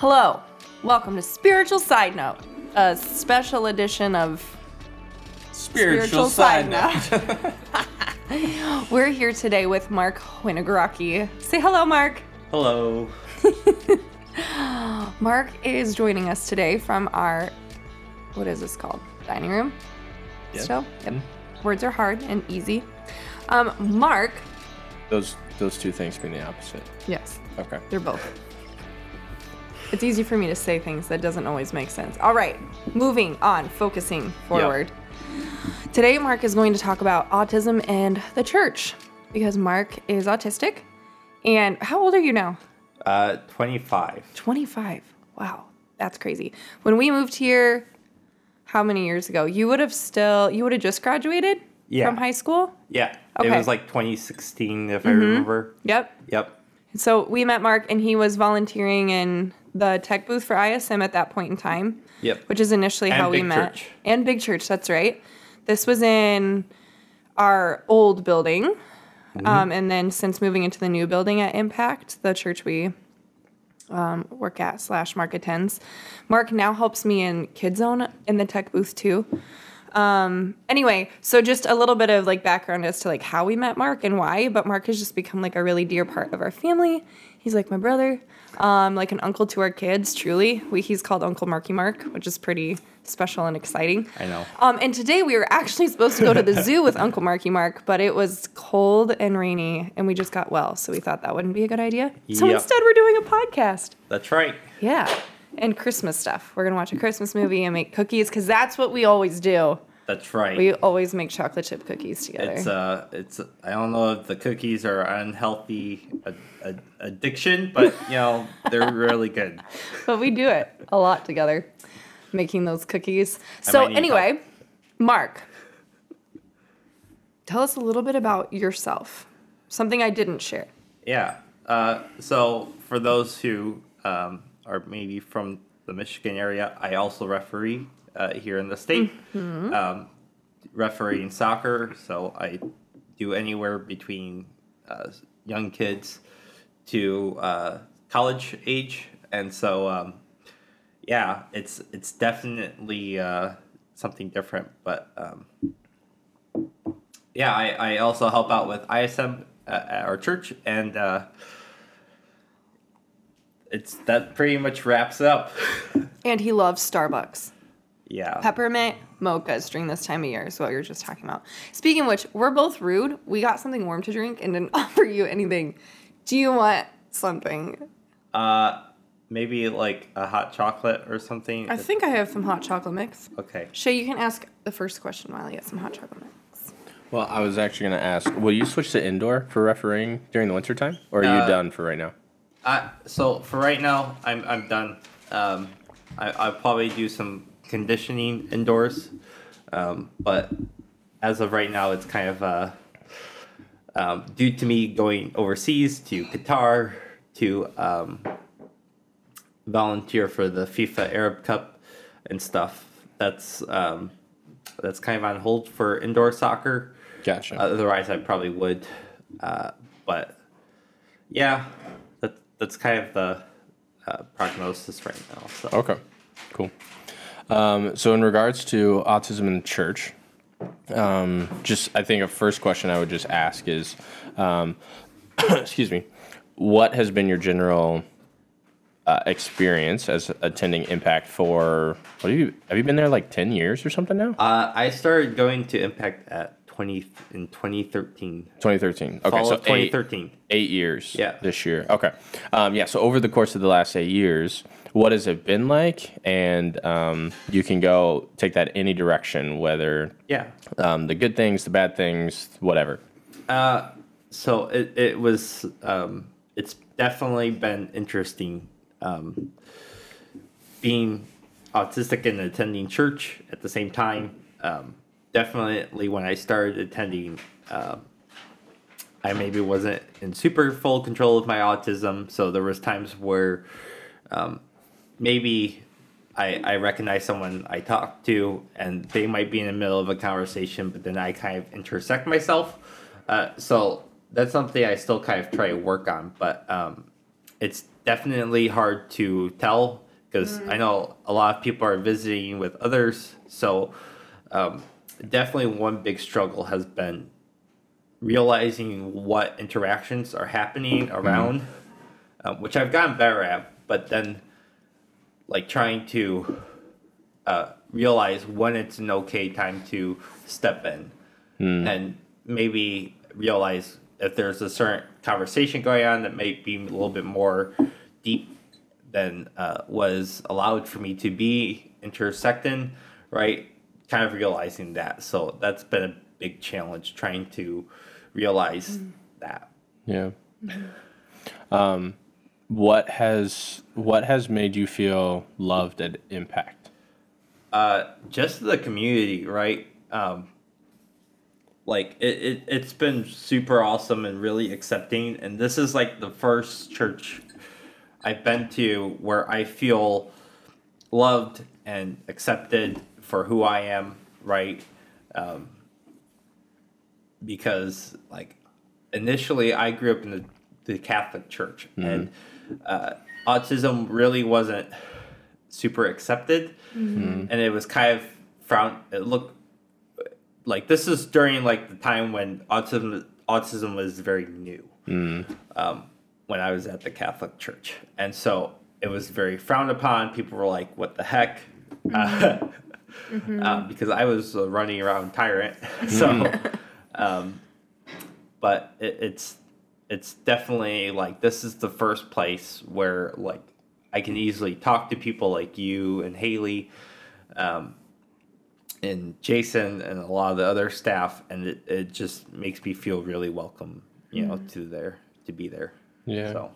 Hello, welcome to Spiritual Side Note, a special edition of Spiritual, side, note. We're here today with Mark Winagaraki. Say hello, Mark. Hello. Mark is joining us today from our, what is this called? Dining room? Yeah. Still? Yep. Words are hard and easy. Um, Mark, Those those two things mean the opposite. yes, Okay. they're both. It's easy for me to say things that doesn't always make sense. All right, moving on, focusing forward. Today, Mark is going to talk about autism and the church because Mark is autistic. And how old are you now? Uh, 25. 25. Wow, that's crazy. When we moved here, how many years ago? You would have still, you would have just graduated Yeah. from high school? Yeah. Okay. Mm-hmm. It was like 2016, if I remember. Yep. Yep. So we met Mark and he was volunteering in the tech booth for ISM at that point in time. Yep. Which is initially And how we met. Church. And Big Church, that's right. This was in our old building. Mm-hmm. Um, and then since moving into the new building at Impact, the church we um, work at slash Mark attends, Mark now helps me in Kid Zone in the tech booth too. Um, anyway, so just a little bit of like background as to like how we met Mark and why, but Mark has just become like a really dear part of our family. He's like my brother, um, like an uncle to our kids, truly. We, he's called Uncle Marky Mark, which is pretty special and exciting. I know. Um, and today we were actually supposed to go to the zoo with Uncle Marky Mark, but it was cold and rainy, and we just got well, so we thought that wouldn't be a good idea. So Yep. instead, we're doing a podcast. That's right. Yeah, and Christmas stuff. We're gonna watch a Christmas movie and make cookies because that's what we always do. That's right. We always make chocolate chip cookies together. it's uh, it's. I don't know if the cookies are unhealthy a, a, addiction, but you know they're really good. but we do it a lot together, making those cookies. I So anyway, Mark, tell us a little bit about yourself. Something I didn't share. Yeah. Uh, so for those who um, are maybe from the Michigan area, I also referee uh, here in the state. Um, refereeing soccer, so I do anywhere between uh, young kids to uh, college age, and so um, yeah, it's it's definitely uh, something different, but. Um, yeah, I, I also help out with ISM at, at our church, and uh, it's that pretty much wraps up. And he loves Starbucks. yeah, Peppermint mochas during this time of year is what you were just talking about. Speaking of which, we're both rude. We got something warm to drink and didn't offer you anything. Do you want something? uh, maybe like a hot chocolate or something. I think I have some hot chocolate mix. okay. Shay, you can ask the first question while I get some hot chocolate mix. Well, I was actually going to ask, will you switch to indoor for refereeing during the winter time, or are you Uh, done for right now? Uh, so for right now, I'm I'm done. Um, I I'll probably do some conditioning indoors, um, but as of right now, it's kind of uh, um, due to me going overseas to Qatar to um, volunteer for the FIFA Arab Cup and stuff. That's um, that's kind of on hold for indoor soccer. Gotcha. Otherwise, I probably would. Uh, but yeah, that's kind of the uh, prognosis right now. So okay, cool. Um, so, in regards to autism in the church, um, just I think a first question I would just ask is, um, excuse me, what has been your general uh, experience as attending Impact for? What have you have you been there like ten years or something now? uh, I started going to Impact at twenty in twenty thirteen. 2013. Okay, Fall so of twenty eight, thirteen. eight years. Yeah. This year. Okay. Um, yeah. So over the course of the last eight years, what has it been like? And um, you can go take that any direction, whether Yeah. um, the good things, the bad things, whatever. Uh, so it, it was um, it's definitely been interesting um, being autistic and attending church at the same time um, definitely when i started attending um, i maybe wasn't in super full control of my autism so there was times where um, maybe I, I recognize someone I talk to, and they might be in the middle of a conversation, but then I kind of intersect myself. Uh, so that's something I still kind of try to work on, but um, it's definitely hard to tell because I know a lot of people are visiting with others. So, um, definitely one big struggle has been realizing what interactions are happening around, um, which I've gotten better at, but then like trying to uh, realize when it's an okay time to step in. And maybe realize if there's a certain conversation going on that may be a little bit more deep than uh, was allowed for me to be intersecting, right? Kind of realizing that. So that's been a big challenge trying to realize that. Yeah. Um, what has what has made you feel loved at Impact? uh, just the community, right? Um, like it, it, it's been super awesome and really accepting. And this is like the first church I've been to where I feel loved and accepted for who I am, right? Um, because like initially I grew up in the, the Catholic Church and uh, autism really wasn't super accepted. And it was kind of frowned it looked like this is during like the time when autism autism was very new um, when I was at the Catholic Church. And so it was very frowned upon. People were like what the heck? Uh, um, because I was uh, running around tyrant. So um, but it, it's it's definitely like this is the first place where like I can easily talk to people like you and Haley, um, and Jason and a lot of the other staff, and it, it just makes me feel really welcome, you know, to there to be there. Yeah. So.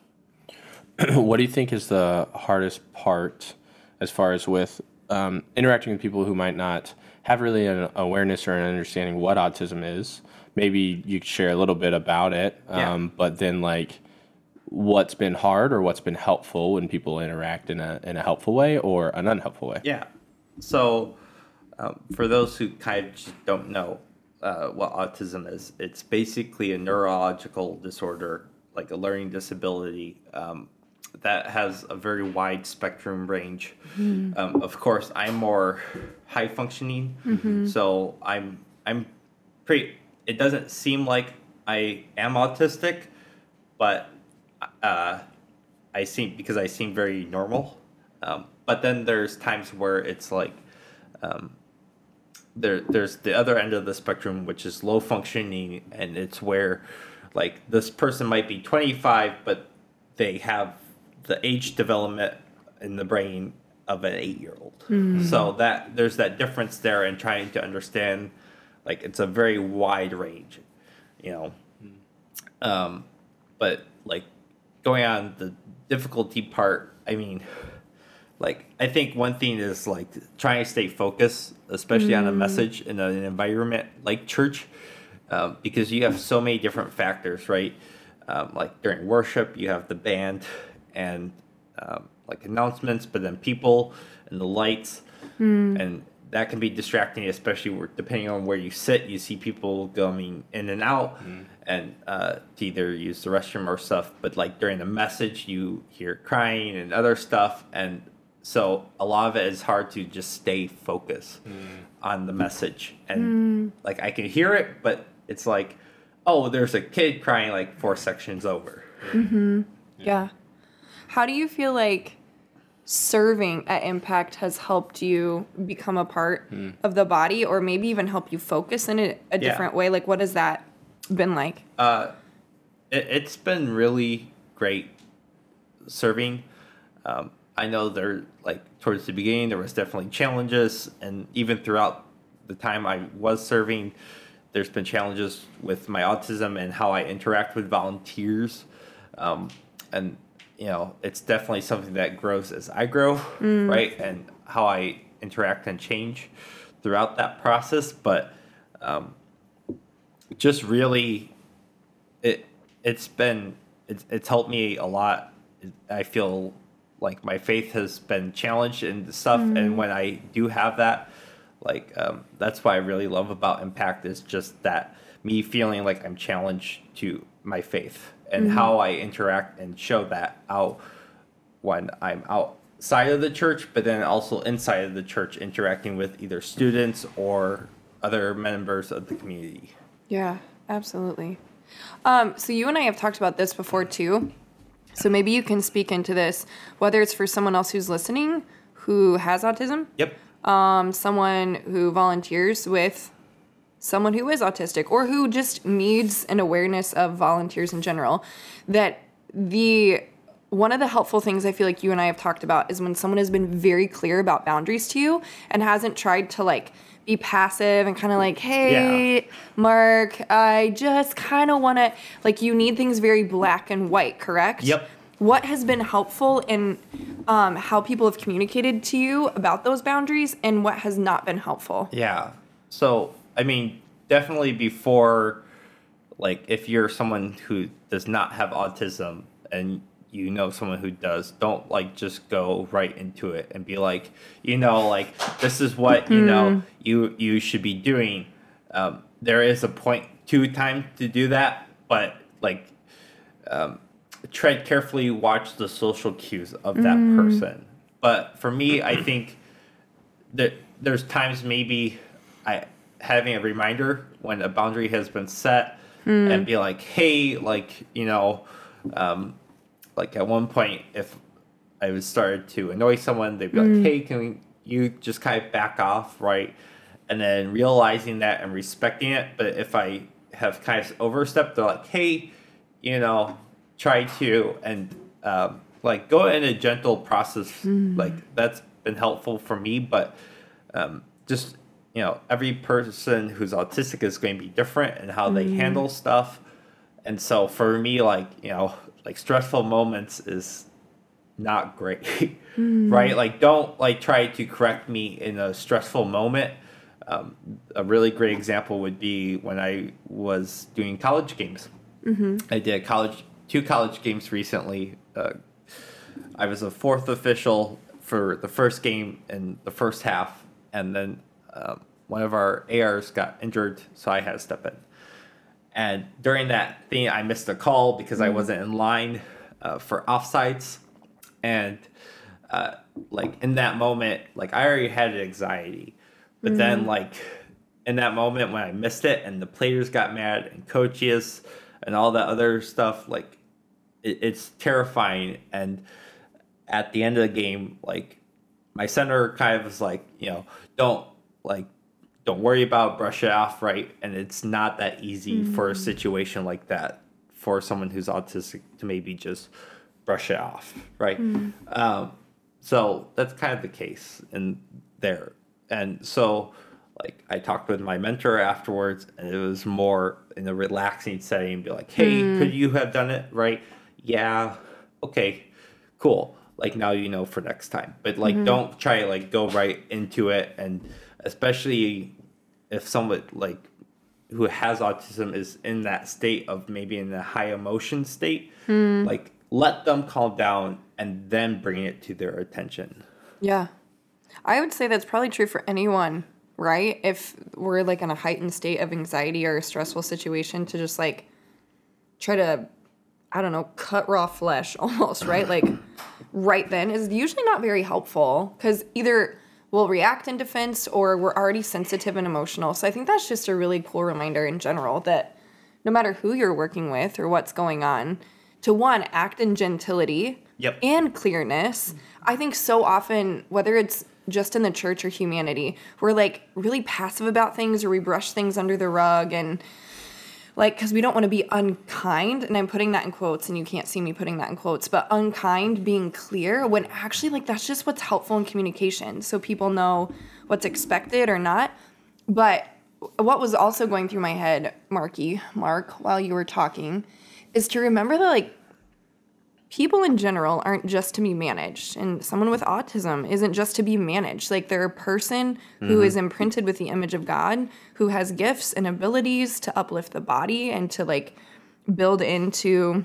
What do you think is the hardest part as far as with um, interacting with people who might not have really an awareness or an understanding what autism is? Maybe you could share a little bit about it, Yeah. um, but then like what's been hard or what's been helpful when people interact in a in a helpful way or an unhelpful way. Yeah. So, um, for those who kind of just don't know uh, what autism is, it's basically a neurological disorder, like a learning disability, um, that has a very wide spectrum range. Um, of course, I'm more high functioning, so I'm I'm pretty. It doesn't seem like I am autistic, but uh, I seem because I seem very normal. Um, but then there's times where it's like um, there there's the other end of the spectrum which is low functioning and it's where like this person might be 25 but they have the age development in the brain of an 8 year old so that there's that difference there in trying to understand like it's a very wide range you know? Um, but like going on the difficulty part, I mean, like I think one thing is like trying to stay focused, especially on a message in an environment like church, um, because you have so many different factors, right? Um, like during worship, you have the band and um, like announcements, but then people and the lights, hmm. and that can be distracting, especially where, depending on where you sit. You see people going in and out, hmm. and uh, to either use the restroom or stuff. But like during the message, you hear crying and other stuff, and so a lot of it is hard to just stay focused hmm. on the message. And like I can hear it, but it's like, oh, there's a kid crying like four sections over. Mm-hmm. Yeah. How do you feel like serving at Impact has helped you become a part of the body or maybe even help you focus in a, a Yeah. different way? Like, what has that been like? Uh, it, it's been really great serving. Um, I know there, like towards the beginning, there was definitely challenges, and even throughout the time I was serving, there's been challenges with my autism and how I interact with volunteers. Um, and you know, it's definitely something that grows as I grow, right? And how I interact and change throughout that process. But um, just really it it's been it's, it's helped me a lot i feel like my faith has been challenged and stuff and when i do have that like um, that's what i really love about impact is just that me feeling like i'm challenged to my faith and how i interact and show that out when I'm outside of the church, but then also inside of the church, interacting with either students or other members of the community. Yeah, absolutely. Um, so you and I have talked about this before too. So maybe you can speak into this, whether it's for someone else who's listening who has autism, Yep. um, someone who volunteers with someone who is autistic, or who just needs an awareness of volunteers in general. That the one of the helpful things I feel like you and I have talked about is when someone has been very clear about boundaries to you and hasn't tried to like be passive and kind of like, hey, Mark, I just kind of want to, like, you need things very black and white, correct? Yep. What has been helpful in um, how people have communicated to you about those boundaries and what has not been helpful? Yeah. So, I mean, definitely before, like, if you're someone who does not have autism and you know someone who does, don't like just go right into it and be like, you know, like this is what you know you you should be doing. Um, there is a point to time to do that, but like, um, tread carefully, watch the social cues of that person. But for me, I think that there's times maybe I having a reminder when a boundary has been set and be like, hey, like you know, um, like at one point if I was started to annoy someone, they'd be like, hey, can we, you just kind of back off, right? And then realizing that and respecting it. But if I have kind of overstepped, they're like, hey, you know, try to and um, like go in a gentle process. Like that's been helpful for me, but um, just you know, every person who's autistic is going to be different and how they handle stuff. And so for me, like you know, like stressful moments is not great, right? Like don't like try to correct me in a stressful moment. Um, a really great example would be when I was doing college games. I did college two college games recently. Uh, I was a fourth official for the first game in the first half, and then um, one of our ARs got injured, so I had to step in. And during that thing, I missed a call because I wasn't in line uh, for offsides, and uh, like in that moment, like I already had anxiety, but then like in that moment when I missed it and the players got mad and coaches and all that other stuff, like it, it's terrifying. And at the end of the game, like my center kind of was like, you know, don't like don't worry about it, brush it off, right? And it's not that easy for a mm-hmm. situation like that for someone who's autistic to maybe just brush it off, right? Mm-hmm. Um, so that's kind of the case in there. And so like I talked with my mentor afterwards and it was more in a relaxing setting, be like, Hey, mm-hmm. could you have done it? Right? Yeah. Okay, cool. Like now you know for next time. But like don't try to like go right into it and especially if someone like who has autism is in that state of maybe in a high emotion state, hmm. like let them calm down and then bring it to their attention. Yeah. I would say that's probably true for anyone, right? If we're like in a heightened state of anxiety or a stressful situation to just like try to I don't know, cut raw flesh almost, right? Like right then is usually not very helpful cuz either we'll react in defense or we're already sensitive and emotional. So I think that's just a really cool reminder in general that no matter who you're working with or what's going on, to one, act in gentility Yep. and clearness. I think so often, whether it's just in the church or humanity, we're like really passive about things or we brush things under the rug and like because we don't want to be unkind and i'm putting that in quotes and you can't see me putting that in quotes but unkind being clear when actually like that's just what's helpful in communication so people know what's expected or not. But what was also going through my head marky mark while you were talking is to remember that like people in general aren't just to be managed and someone with autism isn't just to be managed. Like they're a person who mm-hmm. is imprinted with the image of god who has gifts and abilities to uplift the body and to like build into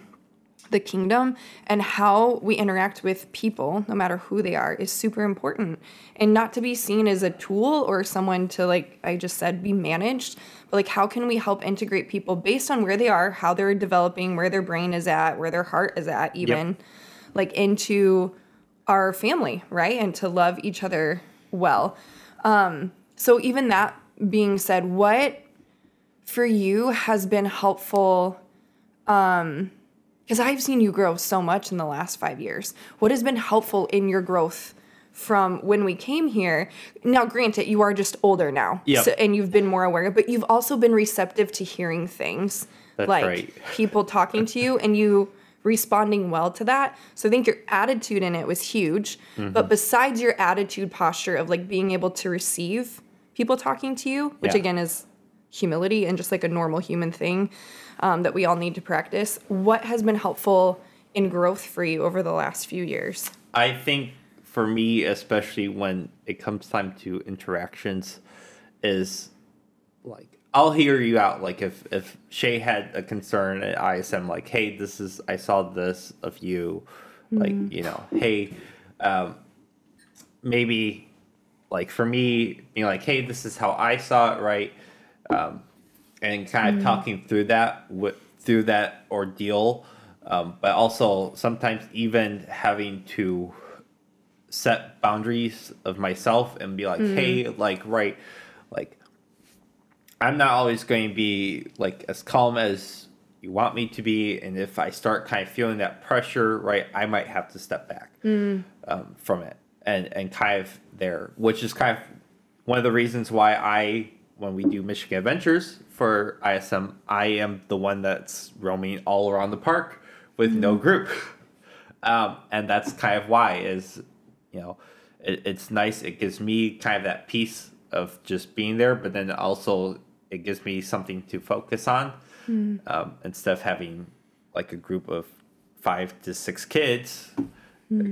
the kingdom and how we interact with people no matter who they are is super important and not to be seen as a tool or someone to like i just said be managed but like how can we help integrate people based on where they are how they're developing where their brain is at where their heart is at even like into our family, right? And to love each other well. Um, so, even that being said, what for you has been helpful? Um, because I've seen you grow so much in the last five years. What has been helpful in your growth from when we came here? Now, granted, you are just older now, Yep. so, and you've been more aware, but you've also been receptive to hearing things That's like right. people talking to you and you responding well to that. So I think your attitude in it was huge. Mm-hmm. But besides your attitude posture of like being able to receive people talking to you, which Yeah. again is humility and just like a normal human thing um, that we all need to practice, what has been helpful in growth for you over the last few years? I think for me, especially when it comes time to interactions, is like I'll hear you out. Like if if Shay had a concern at ISM, like, hey, this is I saw this of you, like you know, hey, um, maybe like for me being like, hey, this is how I saw it, right? Um, and kind of talking through that with through that ordeal, um, but also sometimes even having to set boundaries of myself and be like, hey, like, right, like, I'm not always going to be like as calm as you want me to be. And if I start kind of feeling that pressure, right, I might have to step back um, from it. And, and kind of there, which is kind of one of the reasons why I, when we do Michigan Adventures for ISM, I am the one that's roaming all around the park with no group. Um, and that's kind of why is, you know, it, it's nice. It gives me kind of that piece of just being there, but then also it gives me something to focus on um, instead of having like a group of five to six kids,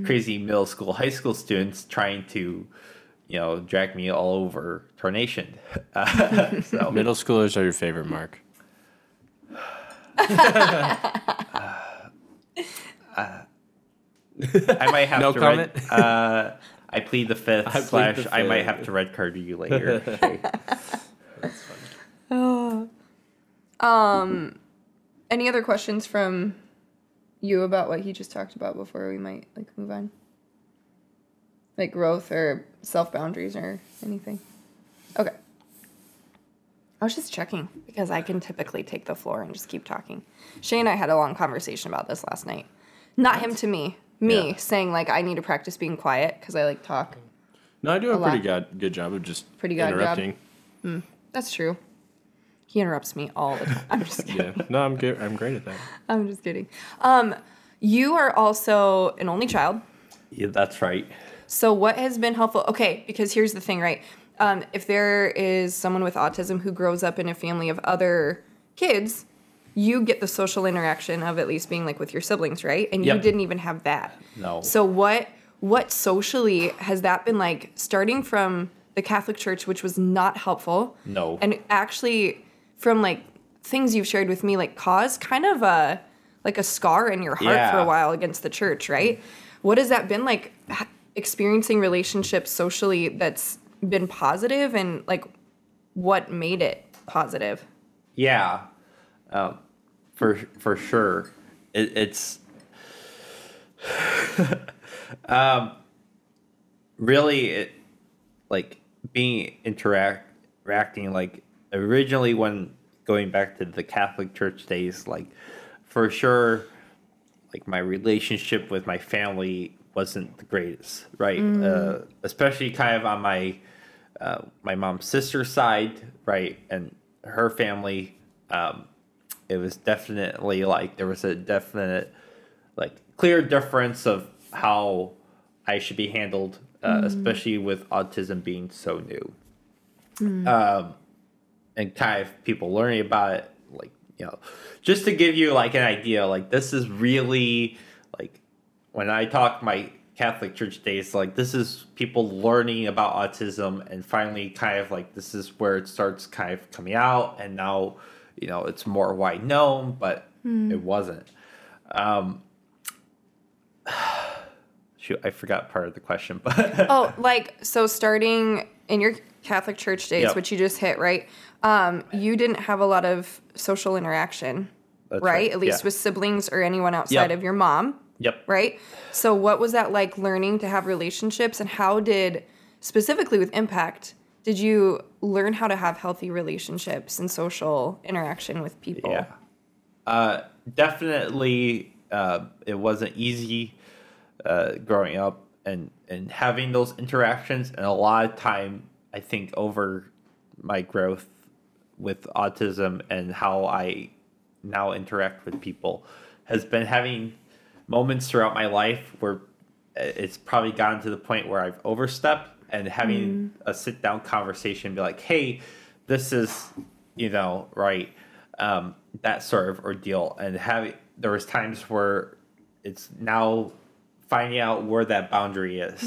crazy middle school, high school students trying to, you know, drag me all over Tornation. Uh, so Middle schoolers are your favorite, Mark. I might have No to comment? red, uh, I plead the fifth I slash the I might have to red card you later. Okay. Any other questions from you about what he just talked about before we might like move on? Like growth or self boundaries or anything? Okay. I was just checking because I can typically take the floor and just keep talking. Shay and I had a long conversation about this last night. Not him to me. Me Yeah. saying like I need to practice being quiet because I like talk. No, I do a, A pretty lot. good good job of just Pretty good job. interrupting. That's true. He interrupts me all the time. I'm just kidding. Yeah, no, I'm good. I'm great at that. I'm just kidding. Um, you are also an only child. yeah, that's right. So what has been helpful? Okay, because here's the thing, right? Um, if there is someone with autism who grows up in a family of other kids, you get the social interaction of at least being like with your siblings, right? And you didn't even have that. No. So what what socially has that been like starting from the Catholic Church, which was not helpful? No. And actually from like things you've shared with me, like cause kind of a like a scar in your heart for a while against the church, right? What has that been like experiencing relationships socially that's been positive and like what made it positive? Yeah, um, for for sure. It, it's um, really it like being interact interacting like originally when going back to the Catholic Church days, like for sure, like my relationship with my family wasn't the greatest, right? Uh, especially kind of on my uh, my mom's sister's side, right, and her family. Um, it was definitely like there was a definite like clear difference of how I should be handled, uh, especially with autism being so new. Um, and kind of people learning about it, like you know, just to give you like an idea, like this is really when I talk my Catholic Church days, like this is people learning about autism and finally kind of like this is where it starts kind of coming out and now you know it's more wide known, but it wasn't. Um, shoot, I forgot part of the question, but oh, like so starting in your Catholic church days, Yep. which you just hit, right? Um, you didn't have a lot of social interaction, right? right, At least yeah. with siblings or anyone outside Yep. of your mom. Yep. right? So, what was that like learning to have relationships, and how did, specifically with impact, did you learn how to have healthy relationships and social interaction with people? Yeah. Uh, definitely, uh, it wasn't easy uh, growing up and, and having those interactions. And a lot of time, I think, over my growth with autism and how I now interact with people has been having moments throughout my life where it's probably gotten to the point where I've overstepped and having a sit down conversation be like, hey, this is, you know, right, um, that sort of ordeal. And having, there was times where it's now finding out where that boundary is.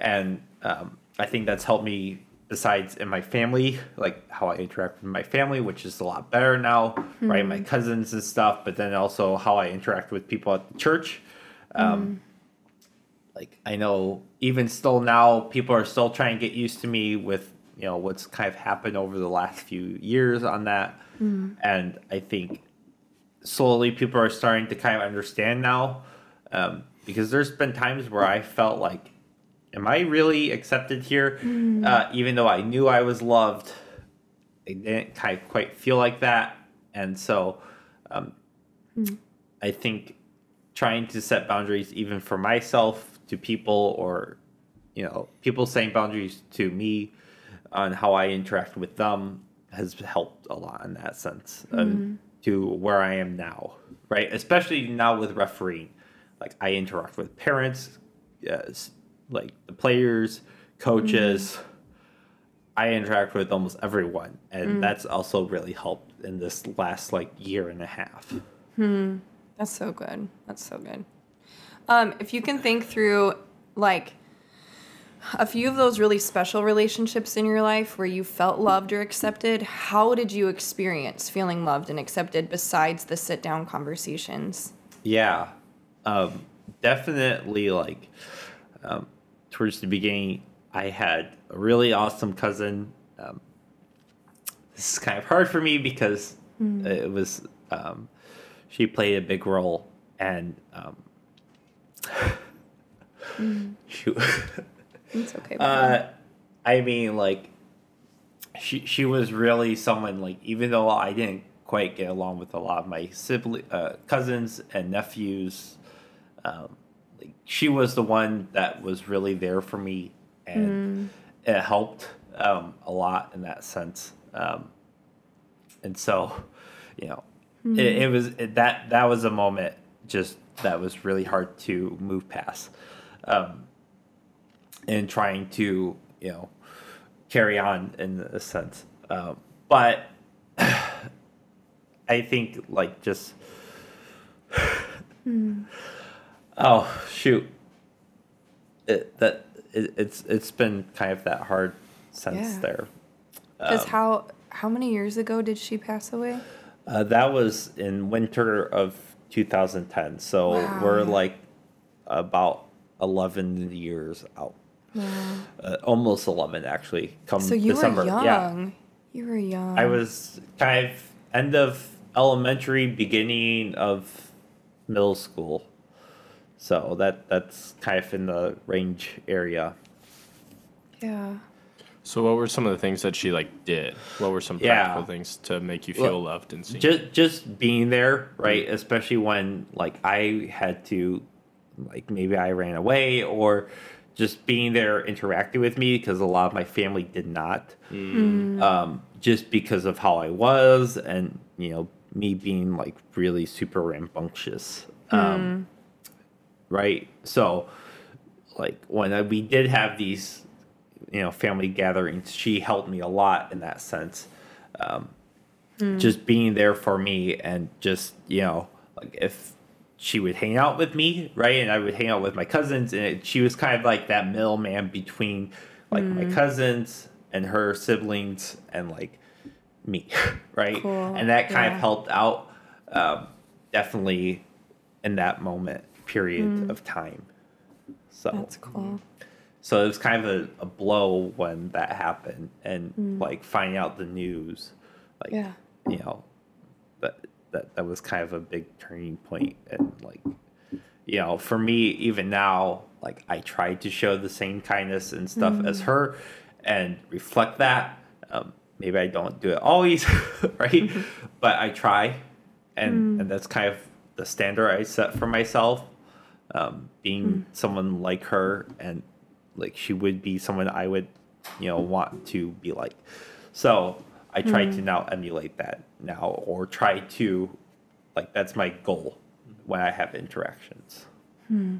And um, I think that's helped me besides in my family, like how I interact with my family, which is a lot better now, right? My cousins and stuff, but then also how I interact with people at the church. Um, Like I know even still now, people are still trying to get used to me with you know what's kind of happened over the last few years on that, and I think slowly people are starting to kind of understand now um, because there's been times where I felt like, am I really accepted here? Uh, even though I knew I was loved, I didn't kind of quite feel like that. And so um, I think trying to set boundaries, even for myself, to people, or, you know, people saying boundaries to me on how I interact with them has helped a lot in that sense um, to where I am now, right? Especially now with refereeing. Like I interact with parents, yes, like the players, coaches. I interact with almost everyone, and that's also really helped in this last like year and a half. Hmm. That's so good. That's so good. Um, if you can think through like a few of those really special relationships in your life where you felt loved or accepted, how did you experience feeling loved and accepted besides the sit down conversations? Yeah, um, definitely. Like um, towards the beginning, I had a really awesome cousin. Um, this is kind of hard for me because it was um, she played a big role, and um, shoot. It's okay. Uh, I mean, like, she she was really someone like even though I didn't quite get along with a lot of my sibling uh, cousins and nephews, um, like she was the one that was really there for me, and it helped um, a lot in that sense. Um, and so, you know, it, it was it, that that was a moment just that was really hard to move past. Um, and trying to you know carry on in a sense um, but i think like just oh shoot it, that it, it's it's been kind of that hard since Yeah. there Because um, how how many years ago did she pass away? uh, that was in winter of 2010 so Wow. we're like about 11 years out uh, almost 11 actually come So you december were young. yeah You were young. I was kind of end of elementary, beginning of middle school. So that that's kind of in the range area. Yeah. So, what were some of the things that she like did? What were some Yeah. practical things to make you feel Well, loved and seen? Just just being there, right? Especially when like I had to like maybe I ran away or just being there interacting with me because a lot of my family did not. Um, just because of how I was and you know me being like really super rambunctious. Um, right? So, like when I, we did have these, you know, family gatherings, she helped me a lot in that sense. Um, Just being there for me and just you know, like if she would hang out with me, right, and I would hang out with my cousins, and it, she was kind of like that middleman between like my cousins and her siblings and like me, right? Cool. And that kind Yeah. of helped out um, definitely in that moment period mm. of time. So That's cool. Mm. so it was kind of a, a blow when that happened and mm. like finding out the news like Yeah. you know that that that was kind of a big turning point. point and like you know, for me, even now, like I try to show the same kindness and stuff as her and reflect that. Um, maybe I don't do it always, right? Mm-hmm. But I try. And, and that's kind of the standard I set for myself. Um, being hmm. someone like her and like she would be someone I would, you know, want to be like. So I try to hmm. now emulate that now or try to like that's my goal when I have interactions. Hmm.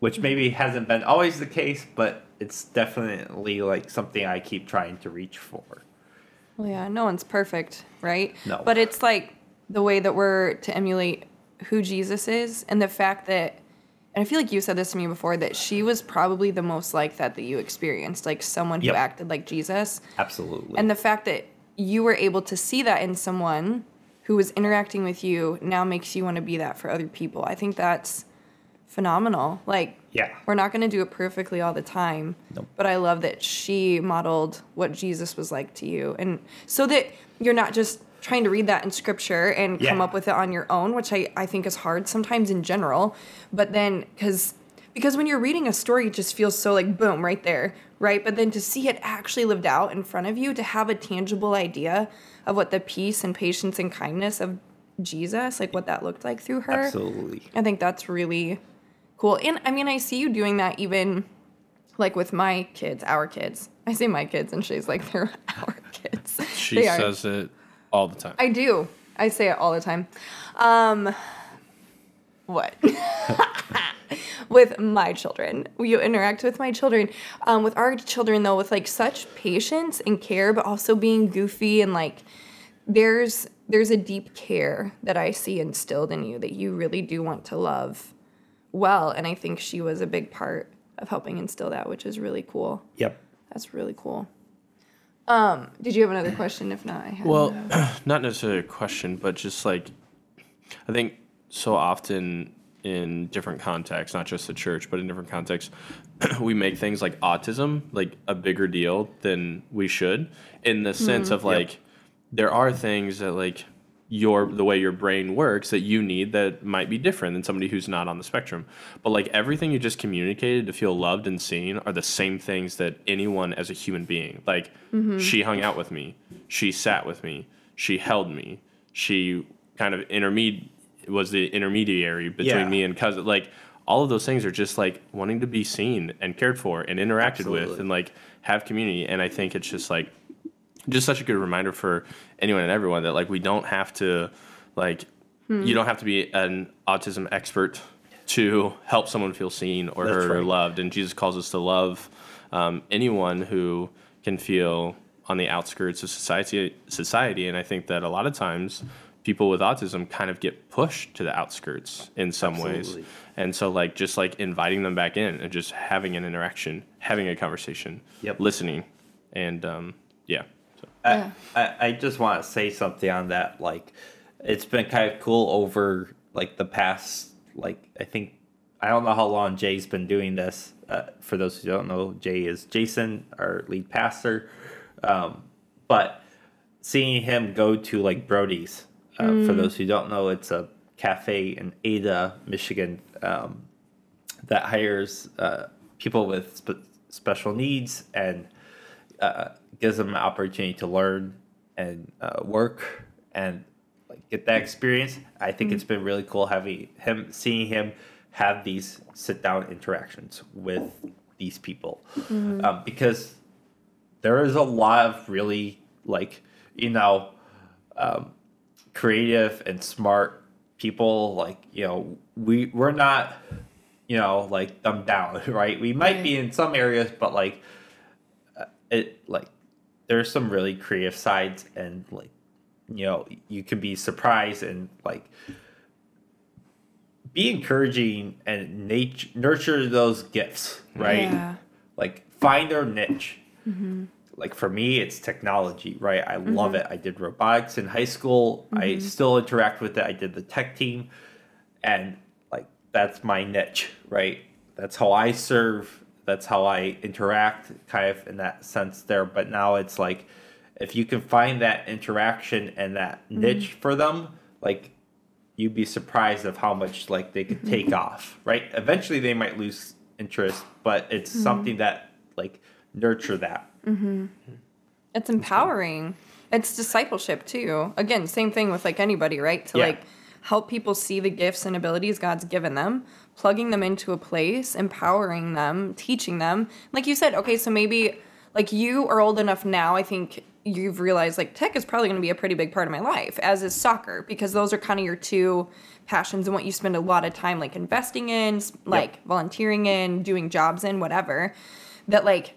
Which maybe hasn't been always the case, but it's definitely like something I keep trying to reach for. Well, yeah, no one's perfect, right? No. But it's like the way that we're to emulate who Jesus is and the fact that, and I feel like you said this to me before, that she was probably the most like that that you experienced, like someone who Yep. acted like Jesus. Absolutely. And the fact that you were able to see that in someone who was interacting with you now makes you want to be that for other people. I think that's phenomenal. Like, Yeah. we're not going to do it perfectly all the time, Nope. but I love that she modeled what Jesus was like to you. And so that you're not just trying to read that in scripture and come up with it on your own, which I, I think is hard sometimes in general. But then, because because when you're reading a story, it just feels so like boom right there, right? But then to see it actually lived out in front of you, to have a tangible idea of what the peace and patience and kindness of Jesus, like what that looked like through her. Absolutely. I think that's really cool. And I mean, I see you doing that even like with my kids, our kids. I say my kids, and she's like, they're our kids. She They are. says it all the time. I do. I say it all the time. Um, what? with my children, you interact with my children. Um, with our children, though, with like such patience and care, but also being goofy and like there's there's a deep care that I see instilled in you that you really do want to love well, and I think she was a big part of helping instill that, which is really cool. Yep. That's really cool. Um, did you have another question? If not, I have. Well, not necessarily a question, but just like I think so often in different contexts, not just the church, but in different contexts, we make things like autism like a bigger deal than we should in the sense of like there are things that like your the way your brain works that you need that might be different than somebody who's not on the spectrum. But like everything you just communicated to feel loved and seen are the same things that anyone as a human being. Like mm-hmm. she hung out with me, she sat with me, she held me, she kind of intermed was the intermediary between Yeah. me and cousin. Like all of those things are just like wanting to be seen and cared for and interacted with and like have community. And I think it's just like just such a good reminder for anyone and everyone that like we don't have to like you don't have to be an autism expert to help someone feel seen or heard or loved. And jesus calls us to love um, anyone who can feel on the outskirts of society society. And i think that a lot of times people with autism kind of get pushed to the outskirts in some ways. And so like just like inviting them back in and just having an interaction having a conversation Yep. listening and um, yeah. Yeah. I, I, just want to say something on that. Like, it's been kind of cool over like the past, like I think I don't know how long Jay's been doing this. Uh, for those who don't know, Jay is Jason, our lead pastor. Um, but seeing him go to like Brody's, uh, for those who don't know, it's a cafe in Ada, Michigan, um, that hires uh, people with spe- special needs and uh, gives them an opportunity to learn and uh, work and like get that experience. I think it's been really cool having him, seeing him have these sit down interactions with these people. Um, because there is a lot of really like you know um, creative and smart people like you know we we're not you know like dumbed down right? We might be in some areas but like there's some really creative sides and like you know you can be surprised and like be encouraging and nat- nurture those gifts mm-hmm. right? Yeah. like find their niche. Mm-hmm. Like for me it's technology right? I mm-hmm. love it. I did robotics in high school. I still interact with it. I did the tech team. And like that's my niche right? That's how i serve that's how i interact kind of in that sense there but now it's like if you can find that interaction and that mm-hmm. niche for them like you'd be surprised of how much like they could take mm-hmm. off. Right? Eventually, they might lose interest, but it's mm-hmm. something that like nurture that. It's empowering. It's discipleship too. Again, same thing with like anybody, right? To Yeah. like help people see the gifts and abilities God's given them, plugging them into a place, empowering them, teaching them. Like you said, okay, so maybe like you are old enough now, I think you've realized like tech is probably going to be a pretty big part of my life as is soccer because those are kind of your two passions and what you spend a lot of time like investing in, like volunteering in, doing jobs in, whatever. That like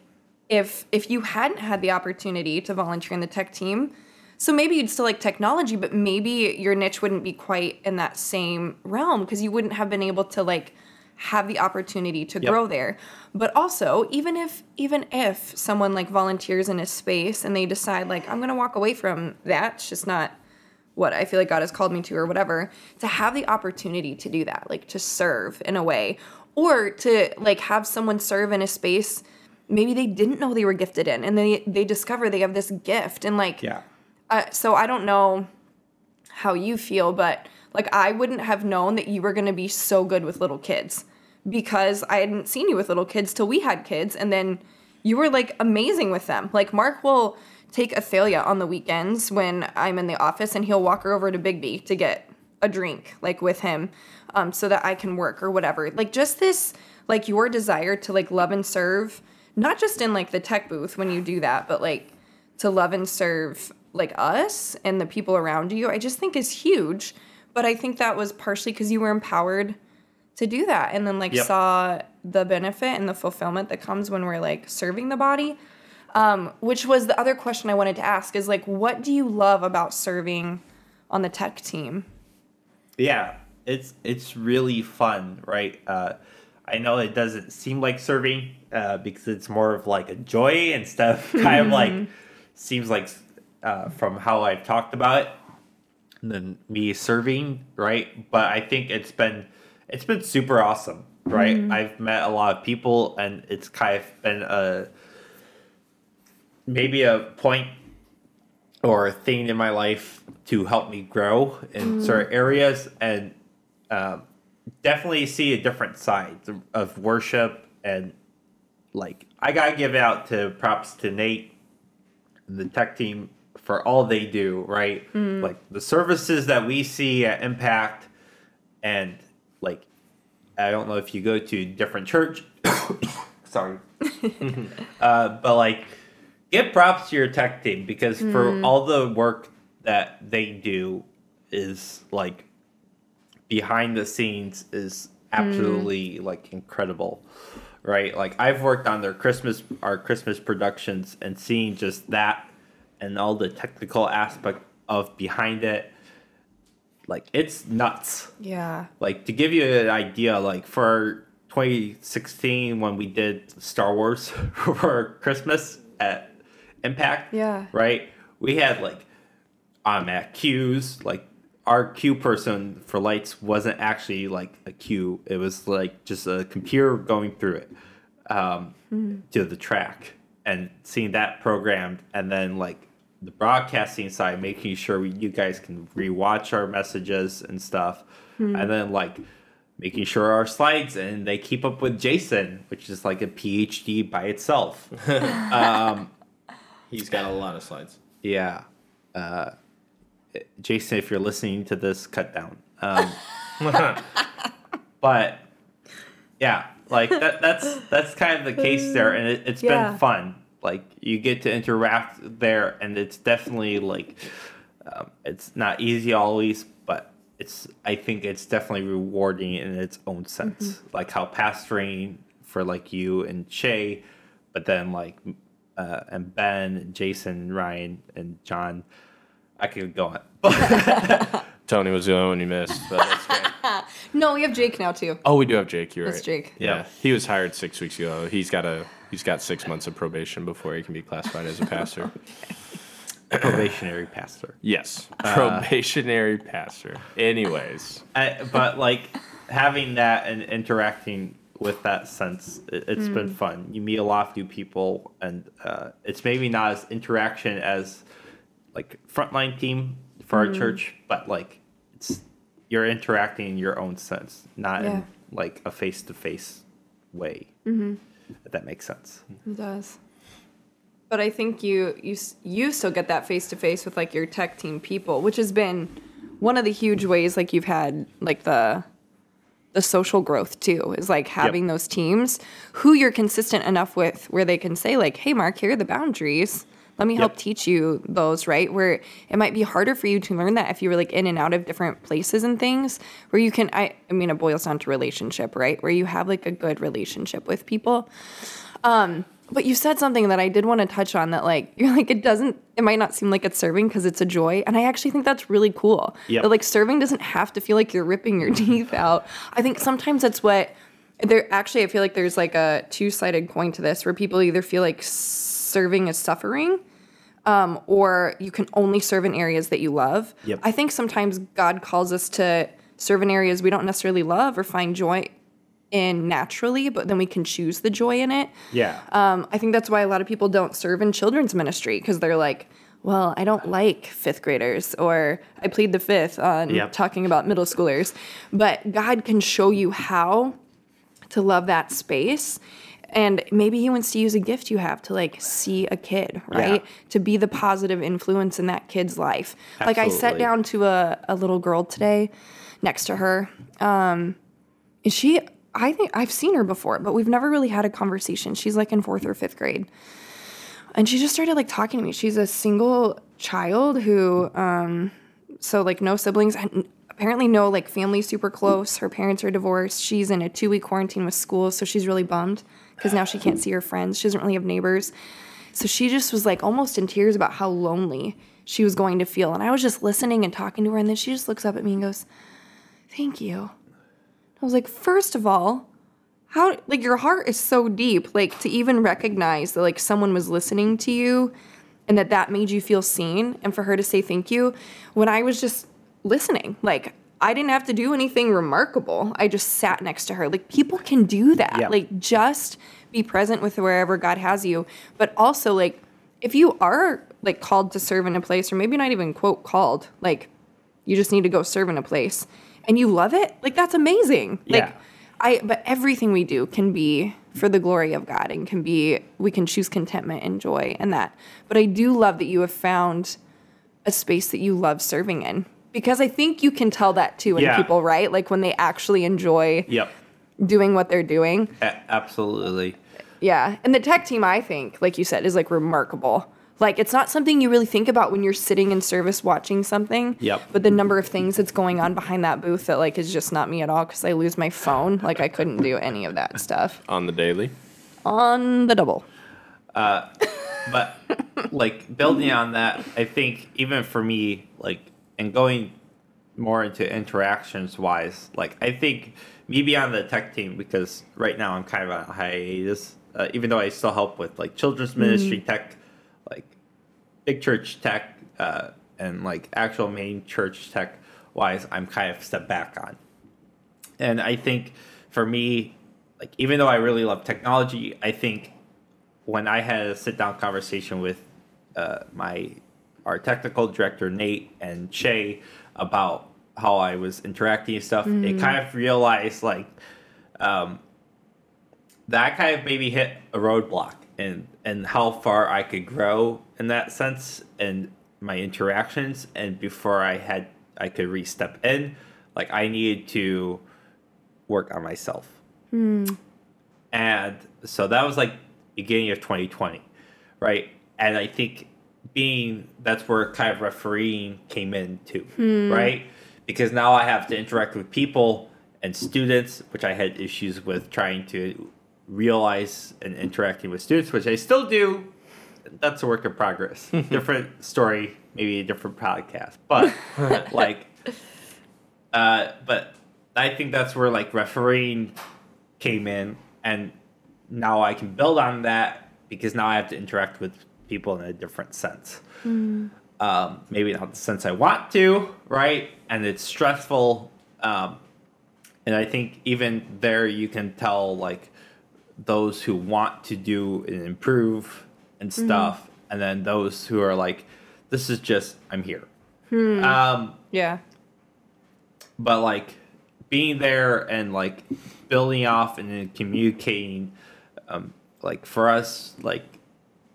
if if you hadn't had the opportunity to volunteer in the tech team so maybe you'd still like technology but maybe your niche wouldn't be quite in that same realm because you wouldn't have been able to like have the opportunity to Yep. grow there but also even if even if someone like volunteers in a space and they decide like i'm going to walk away from that it's just not what I feel like God has called me to or whatever, to have the opportunity to do that, like to serve in a way, or to like have someone serve in a space maybe they didn't know they were gifted in and they they discover they have this gift and like Yeah. So I don't know how you feel, but like I wouldn't have known that you were going to be so good with little kids because I hadn't seen you with little kids till we had kids, and then you were like amazing with them. Like Mark will take Athalia on the weekends when I'm in the office, and he'll walk her over to Biggby to get a drink like with him, um, so that I can work or whatever. Like just this, like your desire to like love and serve, not just in like the tech booth when you do that, but like to love and serve like us and the people around you, I just think is huge. But I think that was partially because you were empowered to do that and then like Yep. saw the benefit and the fulfillment that comes when we're like serving the body. Um, which was the other question I wanted to ask is like, what do you love about serving on the tech team? Yeah, it's it's really fun, right? Uh, I know it doesn't seem like serving uh, because it's more of like a joy instead of kind of like seems like uh, from how I've talked about it than me serving, right? But I think it's been it's been super awesome, right? I've met a lot of people, and it's kind of been a maybe a point or a thing in my life to help me grow in certain areas and um, definitely see a different side of worship and like I gotta give out to props to Nate and the tech team for all they do, right? Mm-hmm. Like the services that we see at Impact and like I don't know if you go to different church sorry. uh, but like give props to your tech team because for mm-hmm. all the work that they do is like behind the scenes is absolutely mm. like incredible right like i've worked on their christmas our christmas productions and seeing just that and all the technical aspect of behind it like it's nuts Yeah. like to give you an idea like for 2016 when we did star wars for christmas at impact Yeah. right we had like I'm at cues like our cue person for lights wasn't actually like a queue it was like just a computer going through it um, to the track and seeing that programmed and then like the broadcasting side making sure we, you guys can rewatch our messages and stuff. And then like making sure our slides and they keep up with jason which is like a phd by itself. Um, He's got a lot of slides. yeah. Uh, jason if you're listening to this cut down. Um, but yeah like that that's that's kind of the case there and it, it's Yeah. been fun like you get to interact there and it's definitely like um, it's not easy always but it's i think it's definitely rewarding in its own sense like how pastoring for like you and shay but then like uh, and ben and jason ryan and john i could go on Tony was the only one you missed, but that's great. No, we have Jake now too. Oh, we do have Jake. You're That's right. Jake. Yeah. Yeah. he was hired six weeks ago. He's got a he's got six months of probation before he can be classified as a pastor. probationary pastor yes, probationary pastor. Anyways, I, but like having that and interacting with that sense, it, it's been fun. You meet a lot of new people, and uh, it's maybe not as interaction as like frontline team for our church, but like it's you're interacting in your own sense, not Yeah. in like a face to face way. Mm-hmm. If that makes sense. It does. But I think you you you still get that face to face with like your tech team people, which has been one of the huge ways like you've had like the the social growth too is like having those teams who you're consistent enough with where they can say like, "Hey Mark, here are the boundaries. Let me help Yep. teach you those." Right? Where it might be harder for you to learn that if you were like in and out of different places and things where you can I I mean it boils down to relationship, right? Where you have like a good relationship with people. Um, but you said something that I did want to touch on that like you're like it doesn't it might not seem like it's serving because it's a joy and I actually think that's really cool. Yep. That like serving doesn't have to feel like you're ripping your teeth out. I think sometimes that's what there actually I feel like there's like a two-sided coin to this where people either feel like serving is suffering um, or you can only serve in areas that you love. Yep. I think sometimes God calls us to serve in areas we don't necessarily love or find joy in naturally, but then we can choose the joy in it. Yeah. Um, I think that's why a lot of people don't serve in children's ministry because they're like, well, I don't like fifth graders, or I plead the fifth on Yep. talking about middle schoolers. But God can show you how to love that space. And maybe He wants to use a gift you have to like see a kid, right? Yeah. To be the positive influence in that kid's life. Like I sat down to a, a little girl today next to her. Um, is she I think I've seen her before, but we've never really had a conversation. She's like in fourth or fifth grade. And she just started like talking to me. She's a single child who, um, so like no siblings, and apparently no like family super close. Her parents are divorced. She's in a two week quarantine with school, so she's really bummed because now she can't see her friends. She doesn't really have neighbors. So she just was like almost in tears about how lonely she was going to feel. And I was just listening and talking to her, and then she just looks up at me and goes, Thank you. I was like, first of all, how like your heart is so deep, like to even recognize that like someone was listening to you and that that made you feel seen and for her to say thank you when I was just listening. Like I didn't have to do anything remarkable. I just sat next to her. Like people can do that. Yeah. Like just be present with wherever God has you, but also like if you are like called to serve in a place or maybe not even quote called, like you just need to go serve in a place and you love it, like that's amazing. Like Yeah. I but everything we do can be for the glory of God and can be we can choose contentment and joy and that. But I do love that you have found a space that you love serving in. Because I think you can tell that too in Yeah. people, right? Like when they actually enjoy Yep. doing what they're doing. A- absolutely. Yeah. And the tech team, I think, like you said, is like remarkable. Like it's not something you really think about when you're sitting in service watching something. Yep. But the number of things that's going on behind that booth that like is just not me at all because I lose my phone. Like I couldn't do any of that stuff on the daily. on the double. Uh, but like building on that i think even for me like and going more into interactions wise like i think me being on the tech team because right now i'm kind of on hiatus uh, even though i still help with like children's ministry tech like big church tech uh, and like actual main church tech wise i'm kind of stepped back on. And i think for me like even though i really love technology i think when I had a sit down conversation with uh, my our technical director Nate and Shay about how I was interacting and stuff, it kind of realized like um, that kind of maybe hit a roadblock and and how far I could grow in that sense and my interactions and before I had I could re step in, like I needed to work on myself. And so that was like beginning of 2020, right? And I think being that's where kind of refereeing came in too, right? Because now I have to interact with people and students, which I had issues with trying to realize and interacting with students, which I still do. That's a work in progress. different story, maybe a different podcast, but like, uh, but I think that's where like refereeing came in and now I can build on that because now I have to interact with people in a different sense. Um, maybe not the sense I want to, right? And it's stressful. Um, and I think even there you can tell like those who want to do and improve and stuff, and then those who are like, this is just I'm here. Um, Yeah. but like being there and like building off and then communicating um, like for us like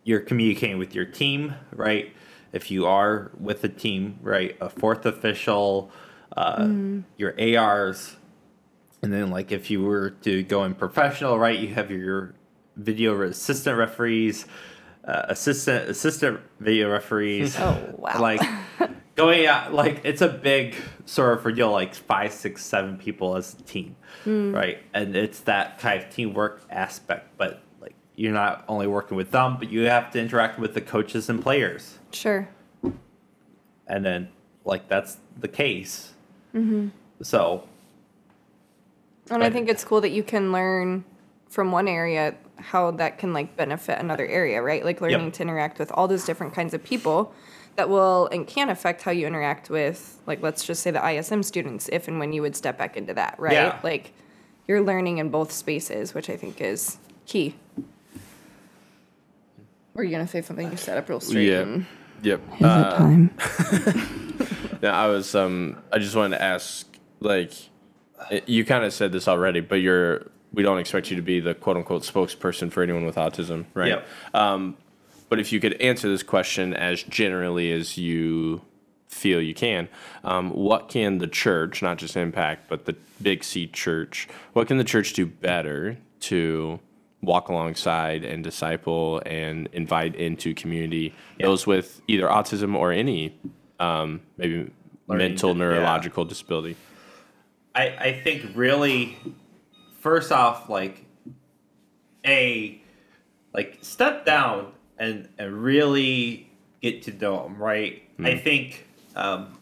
you're communicating with your team right? If you are with a team right? A fourth official uh, your ars and then like if you were to go in professional right you have your video assistant referees uh, assistant assistant video referees. Oh, wow. like going out like it's a big sort of for deal like five six seven people as a team right? And it's that kind of teamwork aspect. But you're not only working with them but you have to interact with the coaches and players Sure. and then like that's the case Mhm. so And I Right. think it's cool that you can learn from one area how that can like benefit another area, right? Like learning Yep. to interact with all those different kinds of people that will and can affect how you interact with like let's just say the ISM students if and when you would step back into that, right? Yeah. Like you're learning in both spaces, which I think is key. Were you gonna say something? You set up real straight. Yeah. and- Yep. Is it Uh, time? No, I was um I just wanted to ask like you kind of said this already, but you're we don't expect you to be the quote unquote spokesperson for anyone with autism, right? Yep. Um but if you could answer this question as generally as you feel you can, um, what can the church, not just Impact, but the Big C church, what can the church do better to walk alongside and disciple and invite into community those with either autism or any um, maybe Learning mental yeah. neurological disability? I, I think really first off like a like step down and and really get to know them right i think um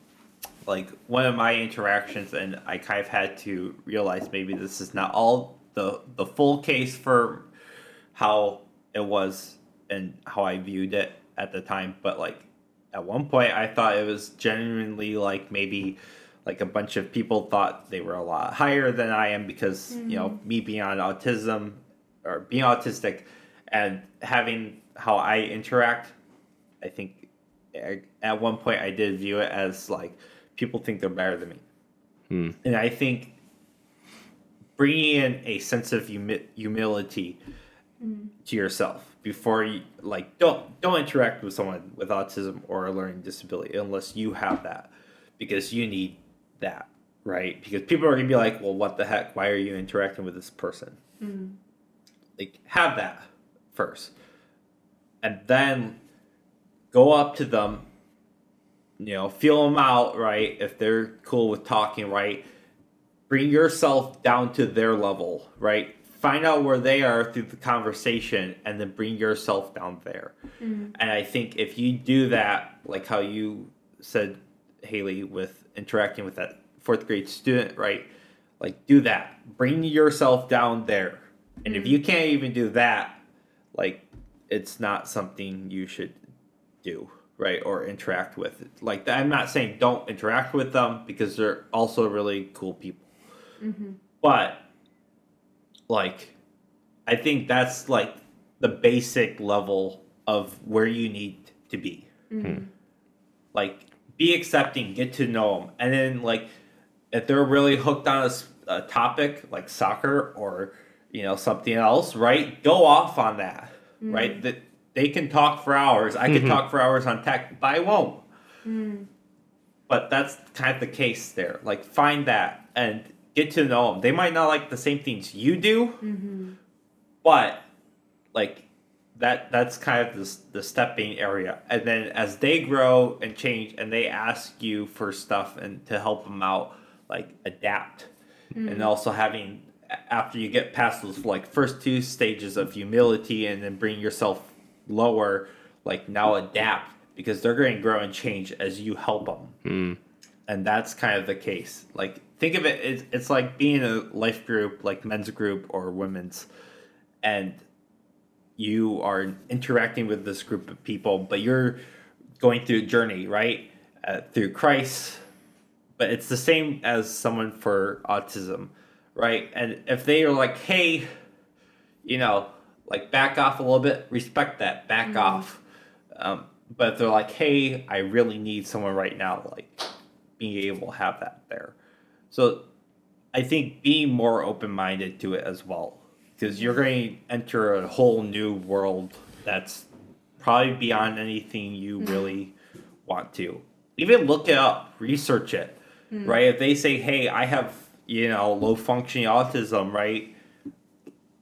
like one of my interactions and i kind of had to realize maybe this is not all the the full case for how it was and how i viewed it at the time but like at one point i thought it was genuinely like maybe like a bunch of people thought they were a lot higher than i am because you know mm-hmm. me being on autism or being autistic and having how i interact i think a- at one point i did view it as like people think they're better than me. Hmm. And i think bringing in a sense of humi- humility mm-hmm. to yourself before you like don't don't interact with someone with autism or a learning disability unless you have that because you need that right? Because people are gonna be like well what the heck? Why are you interacting with this person? Mm-hmm. Like have that first and then go up to them you know feel them out right? If they're cool with talking right bring yourself down to their level, right? Find out where they are through the conversation and then bring yourself down there. Mm-hmm. And I think if you do that, like how you said, Haley, with interacting with that fourth grade student, right? Like do that. Bring yourself down there. And if you mm-hmm. can't even do that, like it's not something you should do, right? Or interact with. Like I'm not saying don't interact with them because they're also really cool people. Mm-hmm. But like I think that's like the basic level of where you need to be. Mm-hmm. Hmm. Like be accepting, get to know them, and then like if they're really hooked on a topic like soccer or you know something else, right? Go off on that, mm-hmm. right? That they can talk for hours. I can talk for hours on tech, but I won't. Mm. But that's kind of the case there. Like find that and get to know them. They might not like the same things you do, mm-hmm. but like that that's kind of the, the stepping area. And then as they grow and change and they ask you for stuff and to help them out like adapt. And mm-hmm. also having after you get past those like first two stages of humility and then bring yourself lower like now adapt because they're going to grow and change as you help them hmm. And that's kind of the case like think of it it's, it's like being a life group like men's group or women's and you are interacting with this group of people, but you're going through a journey, right? Uh, through Christ, but it's the same as someone for autism, right? And if they are like, hey, you know, like back off a little bit, respect that, back off. Um, but if they're like, hey, I really need someone right now, like being able to have that there. So I think being more open minded to it as well, because you're going to enter a whole new world that's probably beyond anything you really want to. Even look it up, research it, right? If they say, "Hey, I have you know low functioning autism," right?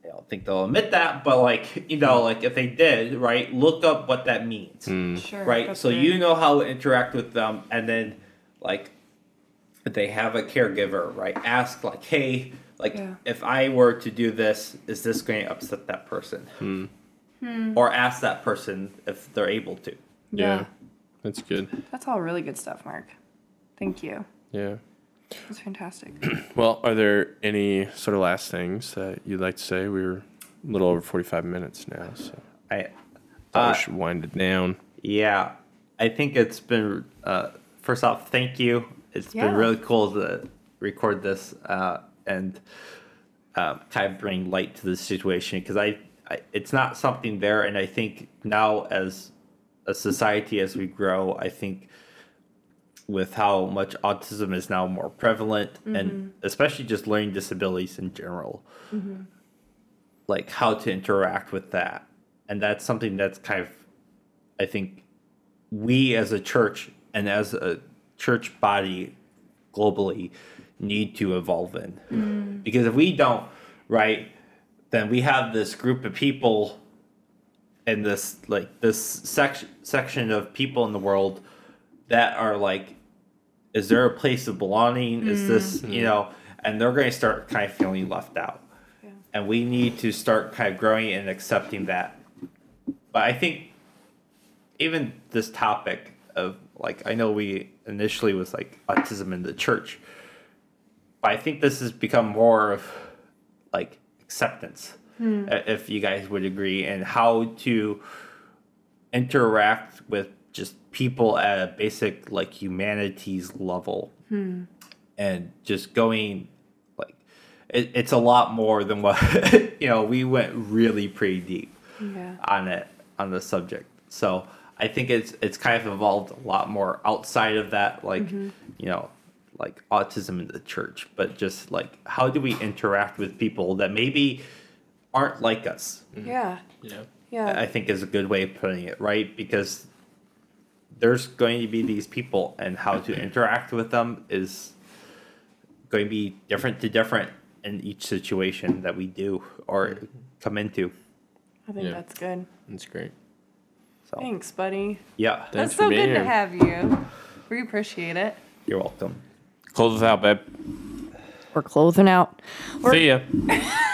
I don't think they'll admit that, but like you know, like if they did, right, look up what that means mm. Sure. right so great. you know how to interact with them and then like they have a caregiver right ask like hey like Yeah. if i were to do this is this going to upset that person Hmm. or ask that person if they're able to Yeah. Yeah. That's good. That's all really good stuff, Mark. Thank you. Yeah. That's fantastic. Well, are there any sort of last things that you'd like to say? We're a little over 45 minutes now, so i Uh, we should wind it down. yeah i think it's been uh first off thank you. It's Yeah. been really cool to record this uh and um, kind of bring light to the situation because I, I it's not something there and i think now as a society as we grow i think with how much autism is now more prevalent and especially just learning disabilities in general like how to interact with that. And that's something that's kind of i think we as a church and as a church body globally need to evolve in. Mm. Because if we don't right then we have this group of people and this like this section section of people in the world that are like is there a place of belonging? Is mm. this mm-hmm. you know and they're going to start kind of feeling left out. Yeah. and we need to start kind of growing and accepting that. But i think even this topic of like i know we initially was like autism in the church but i think this has become more of like acceptance hmm. i- if you guys would agree and how to interact with just people at a basic like humanities level. Hmm. And just going like it, it's a lot more than what you know we went really pretty deep Yeah. on it on the subject. So i think it's it's kind of evolved a lot more outside of that like mm-hmm. you know like autism in the church but just like how do we interact with people that maybe aren't like us mm-hmm. Yeah. Yeah. Yeah. I think is a good way of putting it, right? Because there's going to be these people, and how to interact with them is going to be different to different in each situation that we do or mm-hmm. come into. I think Yeah. that's good. That's great. So, Thanks, buddy. yeah, Thanks that's for so being good to here. have you. We appreciate it. you're welcome. Close us out, babe. We're closing out. See ya.